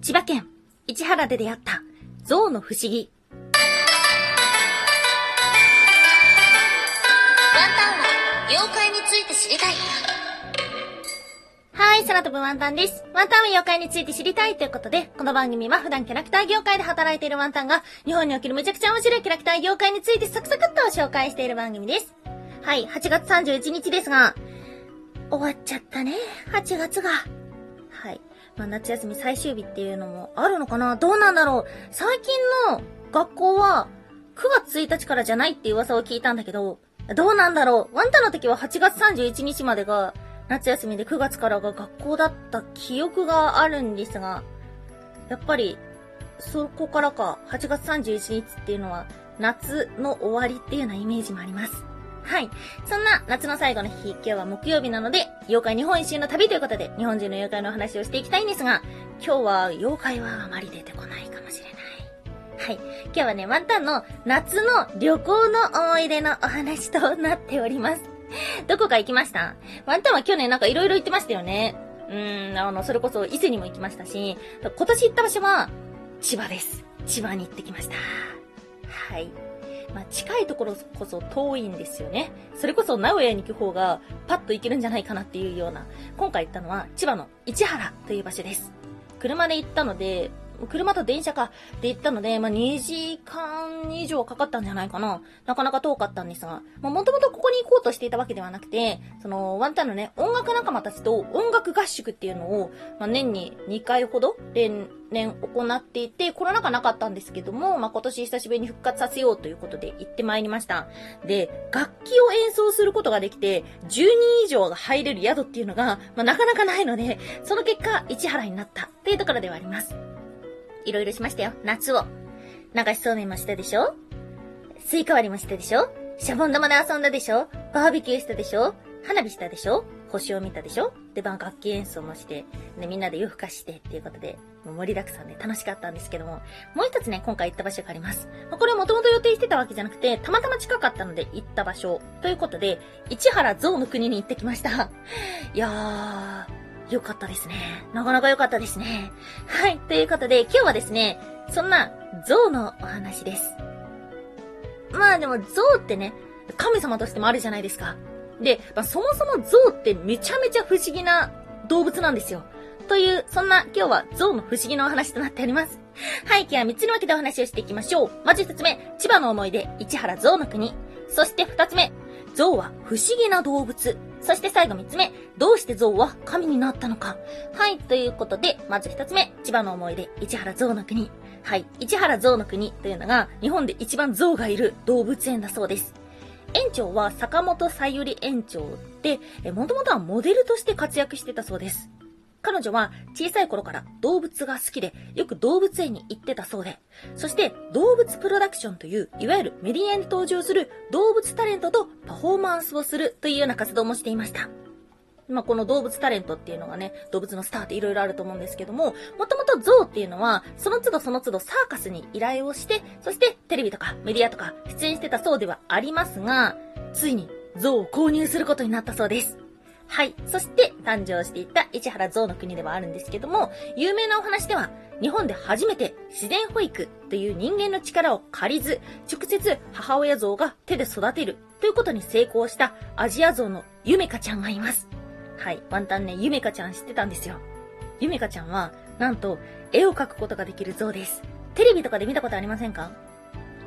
千葉県市原で出会った象の不思議。ワンタンは妖怪について知りたい。はい、空飛ぶワンタンです。ワンタンは妖怪について知りたいということで、この番組は普段キャラクター業界で働いているワンタンが、日本におけるめちゃくちゃ面白いキャラクター業界についてサクサクっと紹介している番組です。はい、8月31日ですが、終わっちゃったね、8月が。まあ、夏休み最終日っていうのもあるのかな？どうなんだろう？最近の学校は9月1日からじゃないって噂を聞いたんだけど、どうなんだろう？ワンタの時は8月31日までが夏休みで9月からが学校だった記憶があるんですが、やっぱり、そこからか、8月31日っていうのは、夏の終わりっていうようなイメージもあります。はい。そんな夏の最後の日、今日は木曜日なので、妖怪日本一周の旅ということで、日本人の妖怪の話をしていきたいんですが、今日は妖怪はあまり出てこないかもしれない。はい。今日はね、ワンタンの夏の旅行の思い出のお話となっております。どこか行きました？ワンタンは去年なんか色々行ってましたよね。うーん、あの、それこそ伊勢にも行きましたし、今年行った場所は千葉です。千葉に行ってきました。はい。まあ、近いところこそ遠いんですよね。それこそ名古屋に行く方がパッと行けるんじゃないかなっていうような。今回行ったのは千葉の市原という場所です。車で行ったので、車と電車かで行ったので、まあ、2時間以上かかったんじゃないかな。なかなか遠かったんですが、まあ、もともとここに行こうとしていたわけではなくて、その、ワンタンのね、音楽仲間たちと音楽合宿っていうのを、まあ、年に2回ほど連年行っていて、コロナ禍なかったんですけども、まあ、今年久しぶりに復活させようということで行ってまいりました。で、楽器を演奏することができて、10人以上が入れる宿っていうのが、まあ、なかなかないので、その結果、市原になったっていうところではあります。いろいろしましたよ。夏を。流しそうめんもしたでしょ？スイカ割りもしたでしょ？シャボン玉で遊んだでしょ？バーベキューしたでしょ？花火したでしょ？星を見たでしょ？で、まあ楽器演奏もして、で、みんなで夜更かしてっていうことで、もう盛りだくさんで楽しかったんですけども、もう一つね、今回行った場所があります。まあ、これはもともと予定してたわけじゃなくて、たまたま近かったので行った場所。ということで、市原象の国に行ってきました。いやー、よかったですね。なかなか良かったですね。はい。ということで、今日はですね、そんな象のお話です。まあでも象ってね、神様としてもあるじゃないですか。で、まあ、そもそも象ってめちゃめちゃ不思議な動物なんですよ。という、そんな今日は象の不思議なお話となっております。はい、今日は3つに分けてお話をしていきましょう。まず1つ目、千葉の思い出、市原象の国。そして2つ目、象は不思議な動物。そして最後3つ目、どうして象は神になったのか。はい、ということで、まず1つ目、千葉の思い出、市原象の国。はい、市原象の国というのが、日本で一番象がいる動物園だそうです。園長は坂本さゆり園長で、もともとはモデルとして活躍してたそうです。彼女は小さい頃から動物が好きで、よく動物園に行ってたそうで、そして動物プロダクションという、いわゆるメディアに登場する動物タレントとパフォーマンスをするというような活動もしていました。まあ、この動物タレントっていうのがね、動物のスターっていろいろあると思うんですけども、もともと象っていうのは、その都度その都度サーカスに依頼をして、そしてテレビとかメディアとか出演してたそうではありますが、ついに象を購入することになったそうです。はい。そして誕生していった市原象の国ではあるんですけども、有名なお話では、日本で初めて自然保育という人間の力を借りず、直接母親象が手で育てるということに成功したアジア象のゆめかちゃんがいます。はい。ワンタンね、ゆめかちゃん知ってたんですよ。ゆめかちゃんは、なんと、絵を描くことができる象です。テレビとかで見たことありませんか？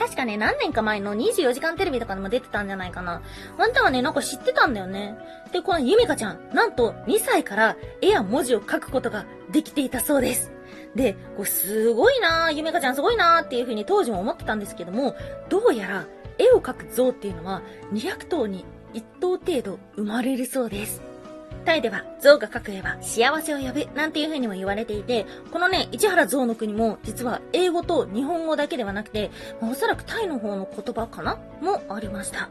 確かね、何年か前の24時間テレビとかでも出てたんじゃないかな。ワンタンはね、なんか知ってたんだよね。で、このゆめかちゃん、なんと2歳から絵や文字を書くことができていたそうです。で、これすごいなぁ、ゆめかちゃんすごいなぁっていう風に当時も思ってたんですけども、どうやら絵を描く象っていうのは200頭に1頭程度生まれるそうです。タイでは象が描く絵は幸せを呼ぶなんていう風にも言われていて、このね、市原象の国も実は英語と日本語だけではなくて、まあおそらくタイの方の言葉かな？もありました。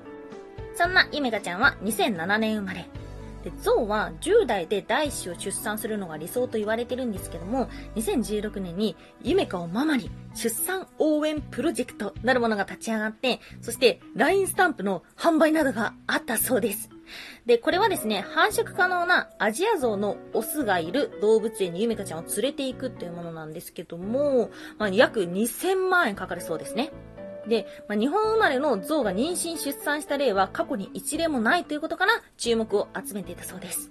そんなゆめかちゃんは2007年生まれ。で、象は10代で第子を出産するのが理想と言われてるんですけども、2016年にゆめかをママに出産応援プロジェクトなるものが立ち上がって、そして LINE スタンプの販売などがあったそうです。で、これはですね、繁殖可能なアジアゾウのオスがいる動物園にゆめかちゃんを連れて行くっていうものなんですけども、まあ、約2000万円かかるそうですね。で、まあ、日本生まれの象が妊娠出産した例は過去に一例もないということから注目を集めていたそうです。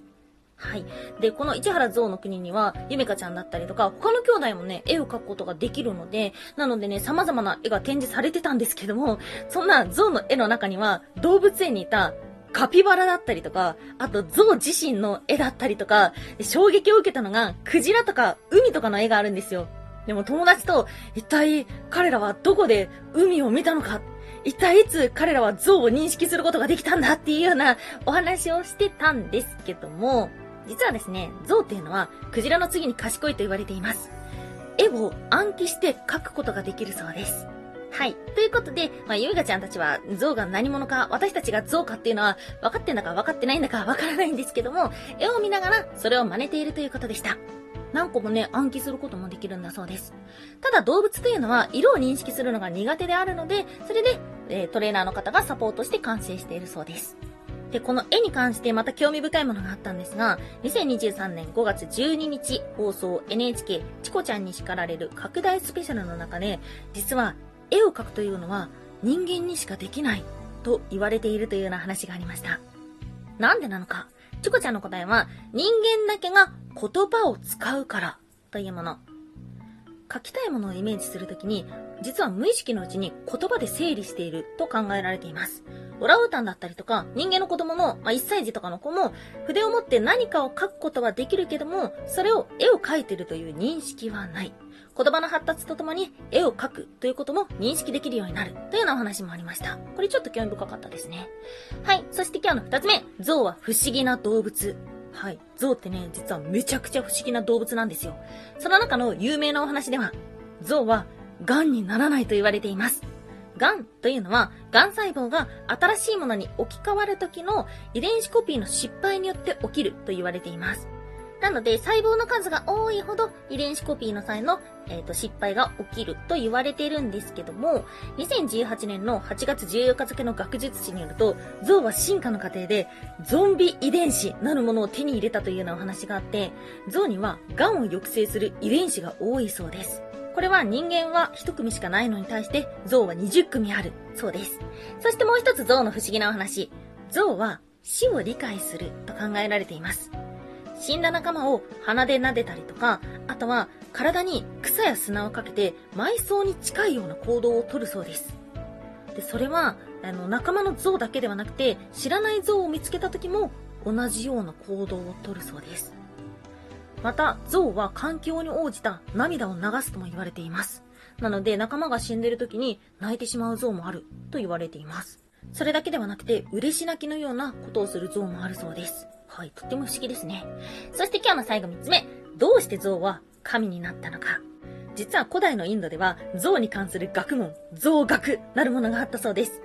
はい。で、この市原象の国には、ゆめかちゃんだったりとか、他の兄弟もね、絵を描くことができるので、なのでね、様々な絵が展示されてたんですけども、そんな象の絵の中には、動物園にいたカピバラだったりとか、あと象自身の絵だったりとか、衝撃を受けたのが、クジラとか海とかの絵があるんですよ。でも友達と、一体彼らはどこで海を見たのか一体いつ彼らは象を認識することができたんだっていうようなお話をしてたんですけども、実はですね、象っていうのはクジラの次に賢いと言われています。絵を暗記して描くことができるそうです。はい。ということで、まあ、ゆいがちゃんたちは象が何者か、私たちが象かっていうのは分かってんだか分かってないんだか分からないんですけども、絵を見ながらそれを真似ているということでした。何個もね、暗記することもできるんだそうです。ただ動物というのは色を認識するのが苦手であるので、それで、えー、トレーナーの方がサポートして完成しているそうです。で、この絵に関してまた興味深いものがあったんですが、2023年5月12日放送 NHK チコちゃんに叱られる拡大スペシャルの中で、実は絵を描くというのは人間にしかできないと言われているというような話がありました。なんでなのか？チコちゃんの答えは、人間だけが言葉を使うからというもの。書きたいものをイメージするときに、実は無意識のうちに言葉で整理していると考えられています。オラウータンだったりとか、人間の子供の、まあ、1歳児とかの子も、筆を持って何かを書くことはできるけども、それを絵を描いてるという認識はない。言葉の発達とともに絵を描くということも認識できるようになるというようなお話もありました。これちょっと興味深かったですね。はい。そして今日の二つ目。象は不思議な動物。はい。象ってね、実はめちゃくちゃ不思議な動物なんですよ。その中の有名なお話では、象は癌にならないと言われています。癌というのは、癌細胞が新しいものに置き換わる時の遺伝子コピーの失敗によって起きると言われています。なので、細胞の数が多いほど遺伝子コピーの際の、えーと、失敗が起きると言われているんですけども、2018年の8月14日付の学術誌によると、象は進化の過程でゾンビ遺伝子なるものを手に入れたというようなお話があって、象には癌を抑制する遺伝子が多いそうです。これは人間は1組しかないのに対して象は20組あるそうです。そしてもう一つ象の不思議なお話。象は死を理解すると考えられています。死んだ仲間を鼻で撫でたりとか、あとは体に草や砂をかけて埋葬に近いような行動をとるそうです。で、それは、あの、仲間の像だけではなくて、知らない像を見つけた時も同じような行動をとるそうです。また、象は環境に応じた涙を流すとも言われています。なので、仲間が死んでる時に泣いてしまう像もあると言われています。それだけではなくて、嬉し泣きのようなことをする像もあるそうです。はい、とっても不思議ですね。そして今日の最後3つ目。どうして象は神になったのか。実は古代のインドでは象に関する学問、象学なるものがあったそうです。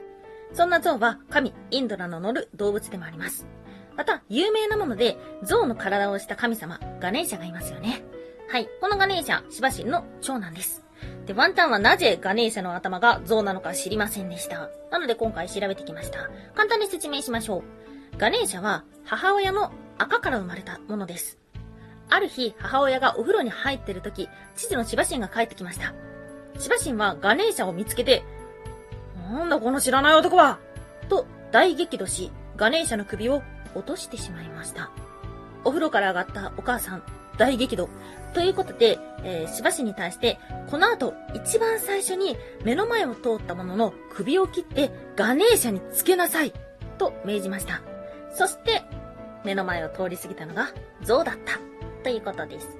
そんな象は神、インドラの乗る動物でもあります。また、有名なもので、象の体をした神様、ガネーシャがいますよね。はい、このガネーシャ、シバ神の長男です。で、ワンタンはなぜガネーシャの頭が象なのか知りませんでした。なので今回調べてきました。簡単に説明しましょう。ガネーシャは母親の赤から生まれたものです。ある日、母親がお風呂に入ってる時、父のシバシンが帰ってきました。シバシンはガネーシャを見つけて、なんだこの知らない男はと大激怒し、ガネーシャの首を落としてしまいました。お風呂から上がったお母さん、大激怒。ということで、えー、しばしに対して、この後、一番最初に目の前を通ったものの首を切ってガネーシャにつけなさいと命じました。そして、目の前を通り過ぎたのが象だった。ということです。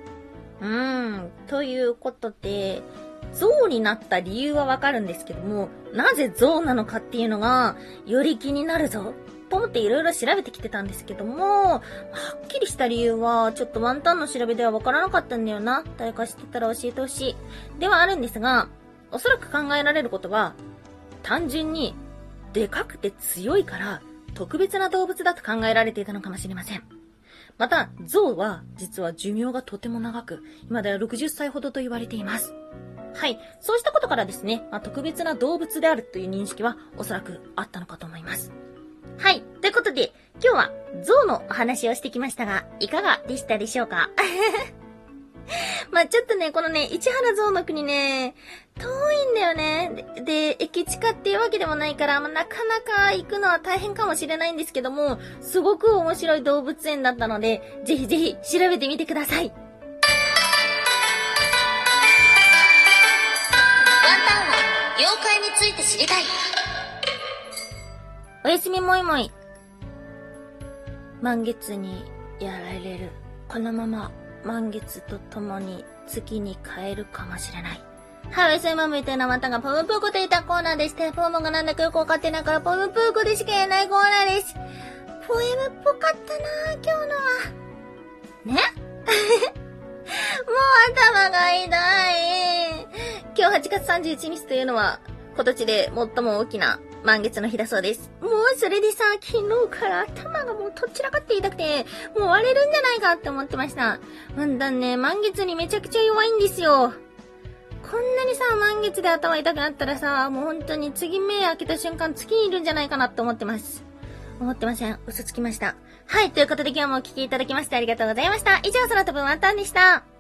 うーん、ということで、象になった理由はわかるんですけども、なぜ象なのかっていうのが、より気になるぞ。と思っていろいろ調べてきてたんですけども、はっきりした理由は、ちょっとワンタンの調べではわからなかったんだよな。誰か知ってたら教えてほしい。ではあるんですが、おそらく考えられることは、単純に、でかくて強いから、特別な動物だと考えられていたのかもしれません。また、象は実は寿命がとても長く、今では60歳ほどと言われています。はい。そうしたことからですね、まあ、特別な動物であるという認識はおそらくあったのかと思います。はい。ということで、今日は象のお話をしてきましたが、いかがでしたでしょうか？まあちょっとね、このね、市原象の国ね、遠いんだよね。で、駅近っていうわけでもないから、まあ、なかなか行くのは大変かもしれないんですけども、すごく面白い動物園だったので、ぜひぜひ調べてみてください。ワンタンは妖怪について知りたい。おやすみもいもい。満月にやられる。このまま満月と共に月に変えるかもしれない。はい、そういうままみたいなまたがポムプーコといったコーナーでして、ポムがなんだかよくわかってないからポムプーコでしか言えないコーナーです。ポエムっぽかったな今日のは。ね？もう頭が痛い。今日8月31日というのは、今年で最も大きな満月の日だそうです。もうそれでさ、昨日から頭がもうとっちらかって痛くて、もう割れるんじゃないかって思ってました。まんだね、満月にめちゃくちゃ弱いんですよ。こんなにさ、満月で頭痛くなったらさ、もう本当に次目開けた瞬間月にいるんじゃないかなって思ってます。思ってません。嘘つきました。はい、ということで今日もお聴きいただきましてありがとうございました。以上、空飛ぶワンタンでした。